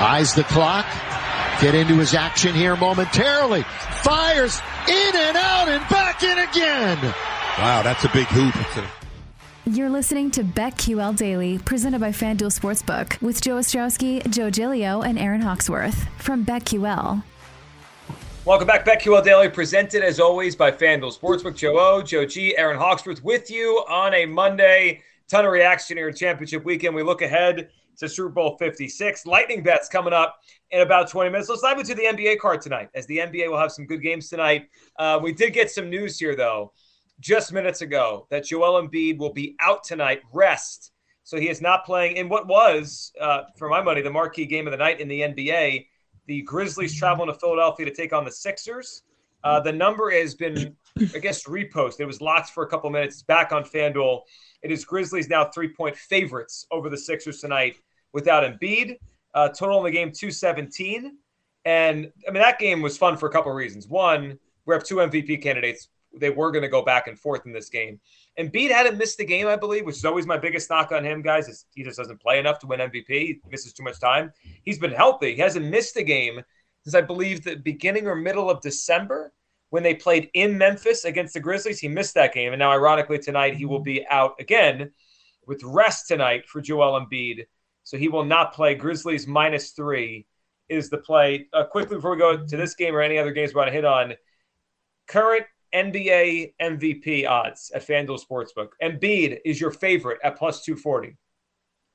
eyes the clock, get into his action here momentarily, fires in and out and back in again. Wow, that's a big hoop. You're listening to BetQL Daily, presented by FanDuel Sportsbook, with Joe Ostrowski, Joe Gilio, and Aaron Hawksworth from BetQL. Welcome back, BetQL Daily, presented as always by FanDuel Sportsbook. Joe O, Joe G, Aaron Hawksworth with you on a Monday. Ton of reaction here in championship weekend. We look ahead to Super Bowl 56. Lightning bets coming up in about 20 minutes. Let's dive into the NBA card tonight, as the NBA will have some good games tonight. Uh, we did get some news here, though, just minutes ago, that Joel Embiid will be out tonight, rest. So he is not playing in what was, uh, for my money, the marquee game of the night in the NBA. The Grizzlies traveling to Philadelphia to take on the Sixers. Uh, the number has been, I guess, reposted. It was locked for a couple minutes. Back on FanDuel. It is Grizzlies now three point favorites over the Sixers tonight without Embiid. Uh, total in the game 217. And I mean, that game was fun for a couple of reasons. One, we have two MVP candidates. They were going to go back and forth in this game. And Embiid hadn't missed the game, I believe, which is always my biggest knock on him, guys. Is he just doesn't play enough to win MVP. He misses too much time. He's been healthy. He hasn't missed a game since I believe the beginning or middle of December when they played in Memphis against the Grizzlies. He missed that game. And now, ironically, tonight he will be out again with rest tonight for Joel Embiid. So he will not play. Grizzlies minus three is the play. Uh, quickly before we go to this game or any other games we want to hit on, current NBA MVP odds at FanDuel Sportsbook. Embiid is your favorite at plus 240.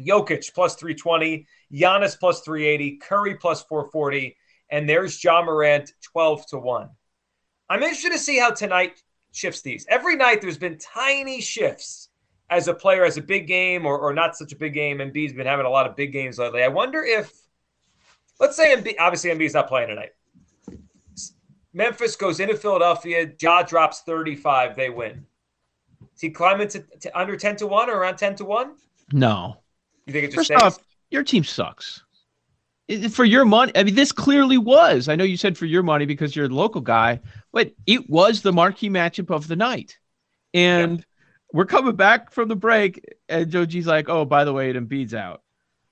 Jokic plus 320, Giannis plus 380, Curry plus 440, and there's Ja Morant 12 to 1. I'm interested to see how tonight shifts these. Every night there's been tiny shifts as a player, as a big game or, or not such a big game. Embiid's been having a lot of big games lately. I wonder if, let's say, Embiid, obviously Embiid's not playing tonight. Memphis goes into Philadelphia. Ja drops 35. They win. Is he climbing to, to under 10 to 1 or around 10 to 1? No. You think it just First stays? off, your team sucks. It- for your money, I mean, this clearly was. I know you said for your money because you're the local guy, but it was the marquee matchup of the night. And we're coming back from the break, and Joe G's like, "Oh, by the way, it Embiid's out."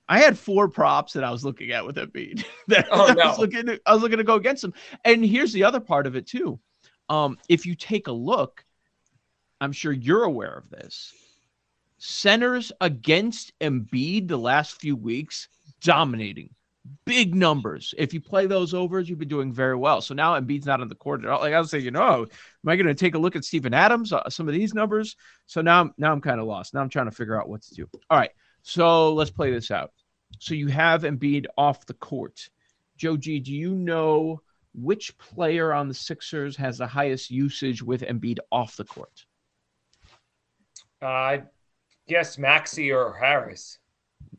I had four props that I was looking at with Embiid. that Oh, I no. was looking to, I was looking to go against him. And here's the other part of it too. Um, if you take a look, I'm sure you're aware of this. Centers against Embiid the last few weeks dominating. Big numbers. If you play those overs, you've been doing very well. So now Embiid's not on the court at all. Like I was saying, you know, am I going to take a look at Steven Adams, uh, some of these numbers? So now, I'm now I'm kind of lost. Now I'm trying to figure out what to do. All right, so let's play this out. So you have Embiid off the court. Joe G, do you know which player on the Sixers has the highest usage with Embiid off the court? Uh, I guess Maxey or Harris.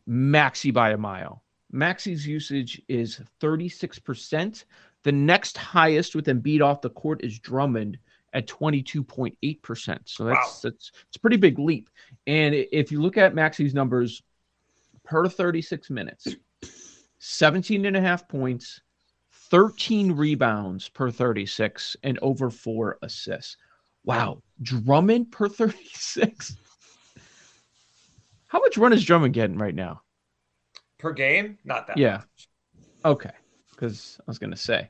Maxey by a mile. Maxey's usage is 36%. The next highest with Embiid off the court is Drummond at 22.8%. So that's Wow. that's it's a pretty big leap. And if you look at Maxey's numbers per 36 minutes, 17 and a half points, 13 rebounds per 36 and over 4 assists. Wow, Drummond per 36. How much run is Drummond getting right now? Per game? Not that Yeah. much. Okay, because I was gonna say,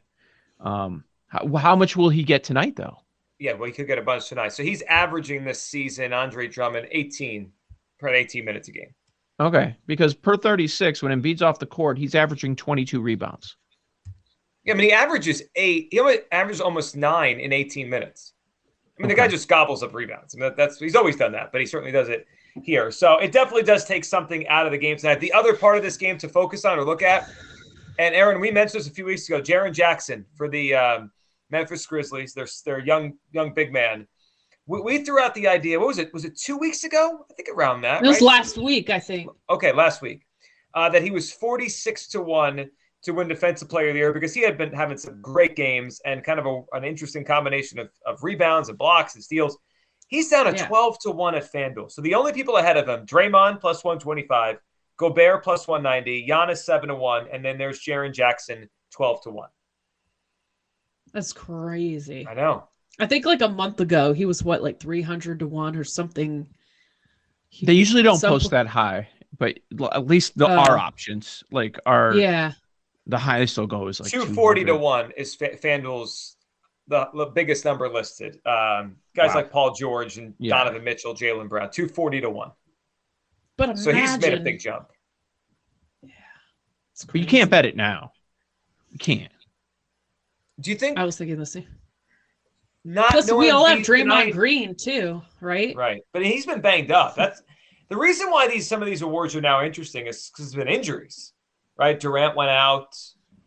um, how, how much will he get tonight though? Yeah, well, he could get a bunch tonight. So he's averaging this season, Andre Drummond, 18 per 18 minutes a game. Okay, because per 36, when Embiid's off the court, he's averaging 22 rebounds. Yeah, I mean, he averages eight. He only averages almost nine in 18 minutes. I mean, the guy just gobbles up rebounds. I mean, that's he's always done that, but he certainly does it here. So it definitely does take something out of the game tonight. The other part of this game to focus on or look at, and Aaron, we mentioned this a few weeks ago. Jaren Jackson for the um, Memphis Grizzlies. They're they're young young big man. We, we, threw out the idea. What was it? Was it two weeks ago? I think around that. It was right? last week, I think. Okay, last week. Uh, that he was forty six to one to win Defensive Player of the Year because he had been having some great games and kind of a, an interesting combination of, of rebounds and blocks and steals. He's down at yeah. 12 to 1 at FanDuel. So the only people ahead of him, Draymond plus 125, Gobert plus 190, Giannis 7 to 1, and then there's Jaren Jackson 12 to 1. That's crazy. I know. I think like a month ago he was what like 300 to 1 or something. They usually don't post that high, but at least the uh, our options like are Yeah. The highest they'll go is like 240 to 1 is FanDuel's the, the biggest number listed. Um, guys wow. like Paul George and yeah. Donovan Mitchell, Jaylen Brown, 240 to 1. But imagine, so he's made a big jump. Yeah. But you can't bet it now. You can't. Do you think? I was thinking the same. Not Plus, we all have Draymond tonight. Green too, right? Right, but he's been banged up. That's the reason why these some of these awards are now interesting is because there's been injuries, right? Durant went out,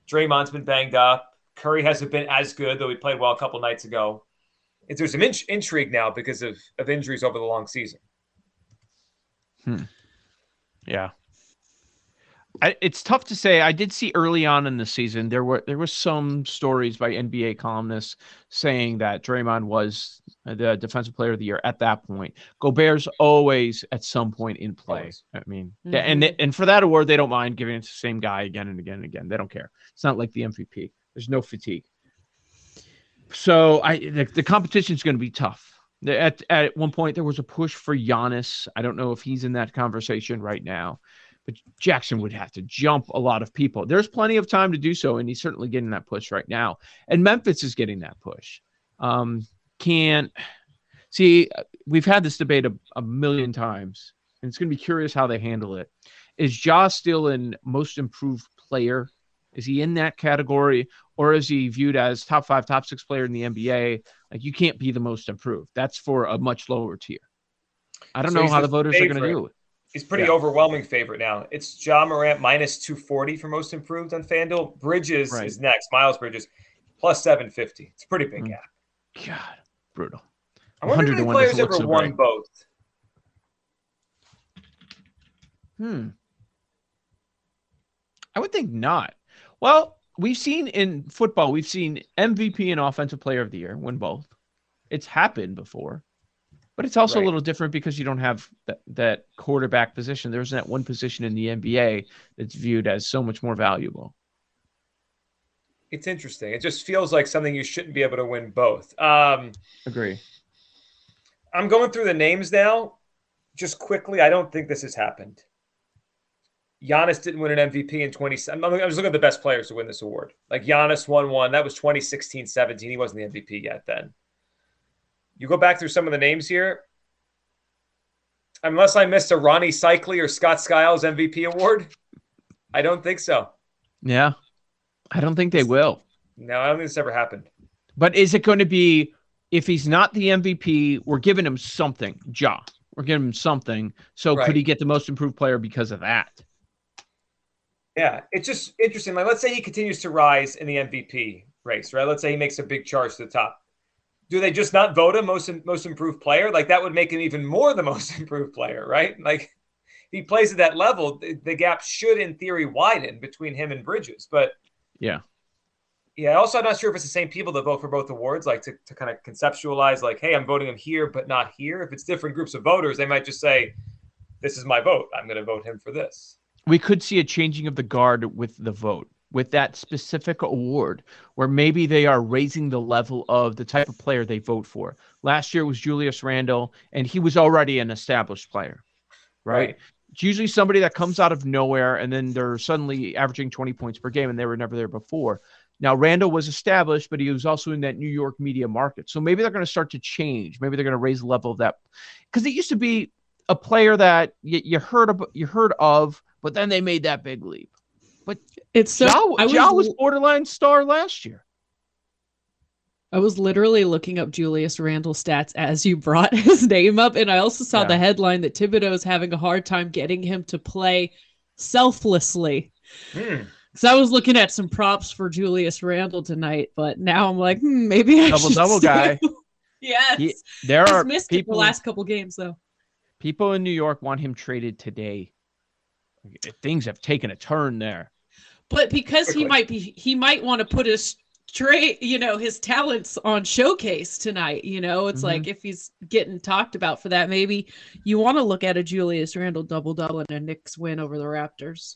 Draymond's been banged up, Curry hasn't been as good, though he played well a couple nights ago. It's, there's some in- intrigue now because of, of injuries over the long season. Hmm. Yeah. I, it's tough to say. I did see early on in the season there were there was some stories by NBA columnists saying that Draymond was the defensive player of the year at that point. Gobert's always at some point in play. Always. I mean, mm-hmm. and and for that award they don't mind giving it to the same guy again and again and again. They don't care. It's not like the MVP. There's no fatigue. So I the, the competition is going to be tough. At at one point there was a push for Giannis. I don't know if he's in that conversation right now but Jackson would have to jump a lot of people. There's plenty of time to do so, and he's certainly getting that push right now. And Memphis is getting that push. Um, can't see. We've had this debate a, a million times, and it's going to be curious how they handle it. Is Ja still in most improved player? Is he in that category, or is he viewed as top five, top six player in the NBA? Like you can't be the most improved. That's for a much lower tier. I don't so know how the voters favorite. are going to do it. He's pretty yeah. overwhelming favorite now. It's Ja Morant minus 240 for most improved on FanDuel. Bridges right. is next. Miles Bridges plus 750. It's a pretty big mm. gap. God, brutal. I wonder if any players ever so won both. Hmm. I would think not. Well, we've seen in football, we've seen MVP and Offensive Player of the Year win both. It's happened before. But it's also right. a little different because you don't have that, that quarterback position. There's that one position in the NBA that's viewed as so much more valuable. It's interesting. It just feels like something you shouldn't be able to win both. Um, Agree. I'm going through the names now. Just quickly, I don't think this has happened. Giannis didn't win an MVP in 20. I'm, I'm just looking at the best players to win this award. Like Giannis won one. That was 2016 17. He wasn't the MVP yet then. You go back through some of the names here. Unless I missed a Ronnie Seikaly or Scott Skiles MVP award, I don't think so. Yeah, I don't think they will. No, I don't think this ever happened. But is it going to be if he's not the MVP? We're giving him something, Ja. We're giving him something. So right. could he get the most improved player because of that? Yeah, it's just interesting. Like, let's say he continues to rise in the MVP race, right? Let's say he makes a big charge to the top do they just not vote him most most improved player? Like that would make him even more the most improved player, right? Like if he plays at that level, the, the gap should, in theory, widen between him and Bridges. But yeah, yeah. Also, I'm not sure if it's the same people that vote for both awards. Like to, to kind of conceptualize, like, hey, I'm voting him here, but not here. If it's different groups of voters, they might just say, "This is my vote. I'm going to vote him for this." We could see a changing of the guard with the vote with that specific award where maybe they are raising the level of the type of player they vote for. Last year was Julius Randle, and he was already an established player, right? right. It's usually somebody that comes out of nowhere and then they're suddenly averaging 20 points per game and they were never there before. Now, Randle was established, but he was also in that New York media market. So maybe they're going to start to change. Maybe they're going to raise the level of that because it used to be a player that you, you heard of, you heard of, but then they made that big leap. But it's so Ja, was, ja was borderline star last year. I was literally looking up Julius Randle stats as you brought his name up, and I also saw Yeah. the headline that Thibodeau is having a hard time getting him to play selflessly. Hmm. So I was looking at some props for Julius Randle tonight, but now I'm like, hmm, maybe I Double double guy. yes, He- there he's are missed it the people last couple games though. people in New York want him traded today. Things have taken a turn there. But because he might be, he might want to put his trade, you know, his talents on showcase tonight. You know, it's Mhm. like if he's getting talked about for that, maybe you want to look at a Julius Randle double double and a Knicks win over the Raptors.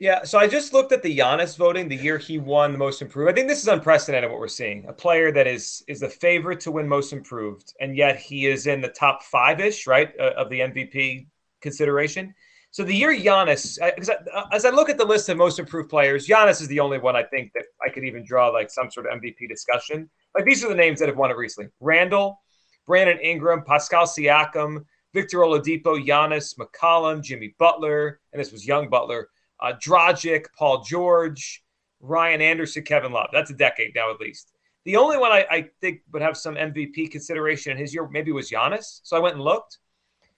Yeah, so I just looked at the Giannis voting the year he won the most improved. I think this is unprecedented what we're seeing. A player that is is the favorite to win most improved, and yet he is in the top five ish, right, uh, of the MVP consideration. So the year Giannis, I- 'cause I- as I look at the list of most improved players, Giannis is the only one I think that I could even draw like some sort of MVP discussion. Like these are the names that have won it recently: Randle, Brandon Ingram, Pascal Siakam, Victor Oladipo, Giannis, McCollum, Jimmy Butler, and this was young Butler uh, Dragic, Paul George, Ryan Anderson, Kevin Love. That's a decade now, at least. The only one I, I think would have some MVP consideration in his year maybe was Giannis. So I went and looked.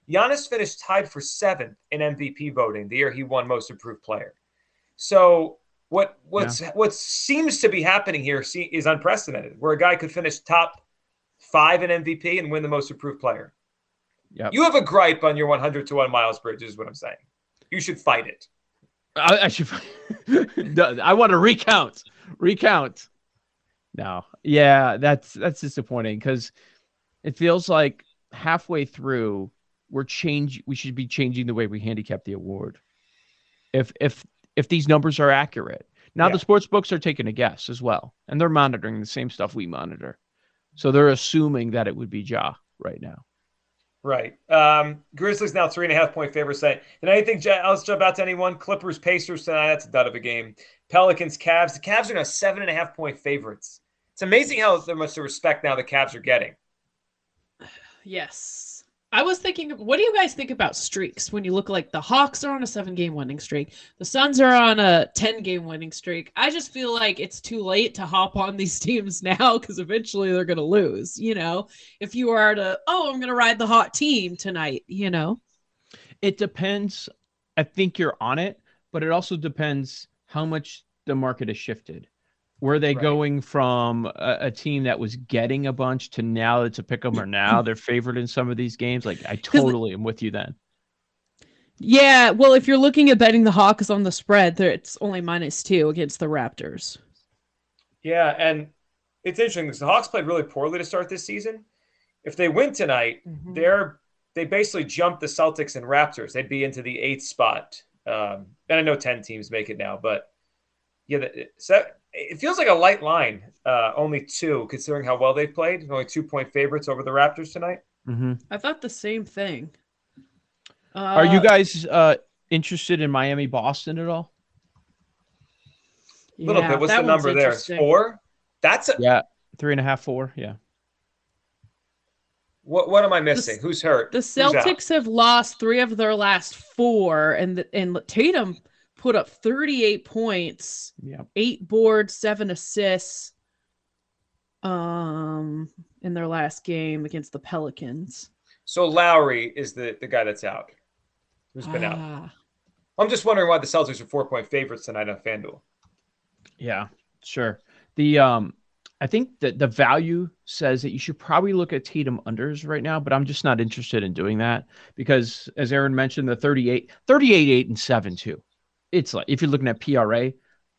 Giannis finished tied for seventh in MVP voting the year he won Most Improved Player. So what what's what seems to be happening here is unprecedented, where a guy could finish top five in MVP and win the Most Improved Player. Yep. You have a gripe on your 100 to one Miles Bridge, is what I'm saying. You should fight it. I, I should. I want to recount. Recount. No, yeah, that's that's disappointing because it feels like halfway through we're change. We should be changing the way we handicap the award. If if if these numbers are accurate, now Yeah. the sports books are taking a guess as well, and they're monitoring the same stuff we monitor, so they're assuming that it would be Ja right now. Right. Um, Grizzlies now three and a half point favorites. Tonight. Did anything else jump out to anyone? Clippers, Pacers tonight. That's a dud of a game. Pelicans, Cavs. The Cavs are now seven and a half point favorites. It's amazing how much the respect now the Cavs are getting. Yes. I was thinking, what do you guys think about streaks when you look like the Hawks are on a seven game winning streak? The Suns are on a 10 game winning streak. I just feel like it's too late to hop on these teams now because eventually they're going to lose. You know, if you are to, oh, I'm going to ride the hot team tonight, you know? It depends. I think you're on it, but it also depends how much the market has shifted. Were they Right. going from a, a team that was getting a bunch to now it's a pick 'em or now they're favored in some of these games? Like I totally am with you then. Yeah. Well, if you're looking at betting the Hawks on the spread, there it's only minus two against the Raptors. Yeah, and it's interesting because the Hawks played really poorly to start this season. If they win tonight, Mhm. they're they basically jumped the Celtics and Raptors. They'd be into the eighth spot. Um, and I know ten teams make it now, but yeah, the, so it feels like a light line. Uh, only two, considering how well they've played. Only two point favorites over the Raptors tonight. Mm-hmm. I thought the same thing. Uh, Are you guys uh, interested in Miami Boston at all? A little yeah, bit. What's the number there? Four. That's a, Yeah, three and a half, four. Yeah. what? What am I missing? Who's hurt? The Who's? Celtics have lost three of their last four, and the, and Tatum put up 38 points, Yeah. eight boards, seven assists, um, in their last game against the Pelicans. So Lowry is the the guy that's out. Who's been out? Ah, I'm just wondering why the Celtics are four point favorites tonight on FanDuel. Yeah, sure. The um I think that the value says that you should probably look at Tatum unders right now, but I'm just not interested in doing that because as Aaron mentioned, the 38, 38, 8, and 7 too. It's like if you're looking at PRA,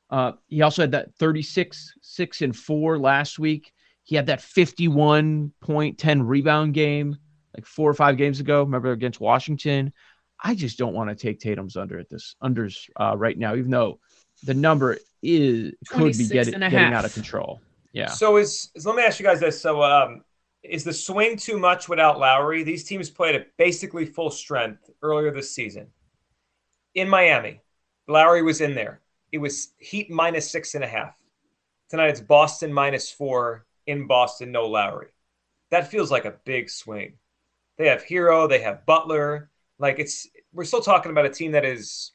uh, he also had that 36, 6, and 4 last week. He had that 51.10 rebound game like four or five games ago. Remember against Washington? I just don't want to take Tatum's under at this unders uh, right now, even though the number is could be 26 getting, getting half. out of control. Yeah. So is, is let me ask you guys this. So um, is the swing too much without Lowry? These teams played at basically full strength earlier this season. In Miami, Lowry was in there. It was Heat minus six and a half. Tonight it's Boston minus four in Boston, no Lowry. That feels like a big swing. They have Herro, they have Butler. Like it's we're still talking about a team that is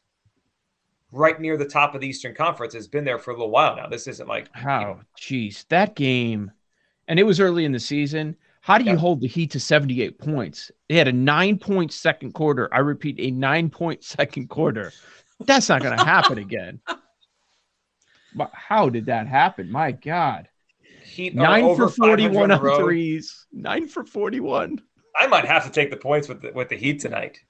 right near the top of the Eastern Conference, has been there for a little while now. This isn't like How? Oh, Jeez, that game, and it was early in the season. How do you Yeah. hold the Heat to 78 points? They had a nine point second quarter. I repeat, a nine point second quarter. That's not going to happen again. But how did that happen? My God. Heat Nine for 41 on road. threes. Nine for 41. I might have to take the points with the, with the Heat tonight.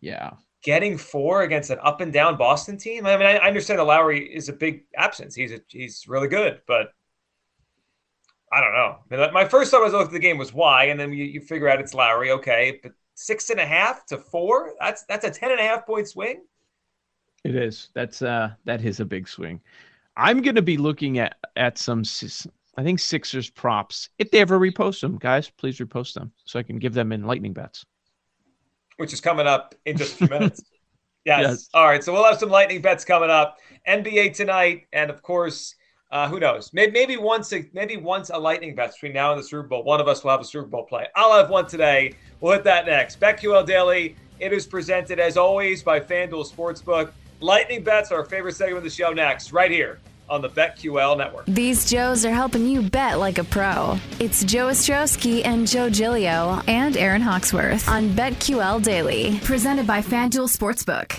Yeah. Getting four against an up and down Boston team. I mean, I, I understand that Lowry is a big absence. He's a, he's really good, but I don't know. I mean, My first thought was look at the game was why, and then you, you figure out it's Lowry. Okay, but six and a half to four. That's that's a ten and a half point swing. It is. That's uh that is a big swing. I'm going to be looking at at some I think Sixers props. If they ever repost them, guys, please repost them so I can give them in lightning bets. which is coming up in just a few minutes. Yes. Yes. All right. So we'll have some lightning bets coming up. NBA tonight, and of course, uh, who knows? Maybe, maybe once a maybe once a lightning bet between now and the Super Bowl. One of us will have a Super Bowl play. I'll have one today. We'll hit that next. BetQL Daily. It is presented as always by FanDuel Sportsbook. Lightning bets are our favorite segment of the show. Next, right here on the BetQL Network. These Joes are helping you bet like a pro. It's Joe Ostrowski and Joe Gilio and Aaron Hawksworth on BetQL Daily, presented by FanDuel Sportsbook.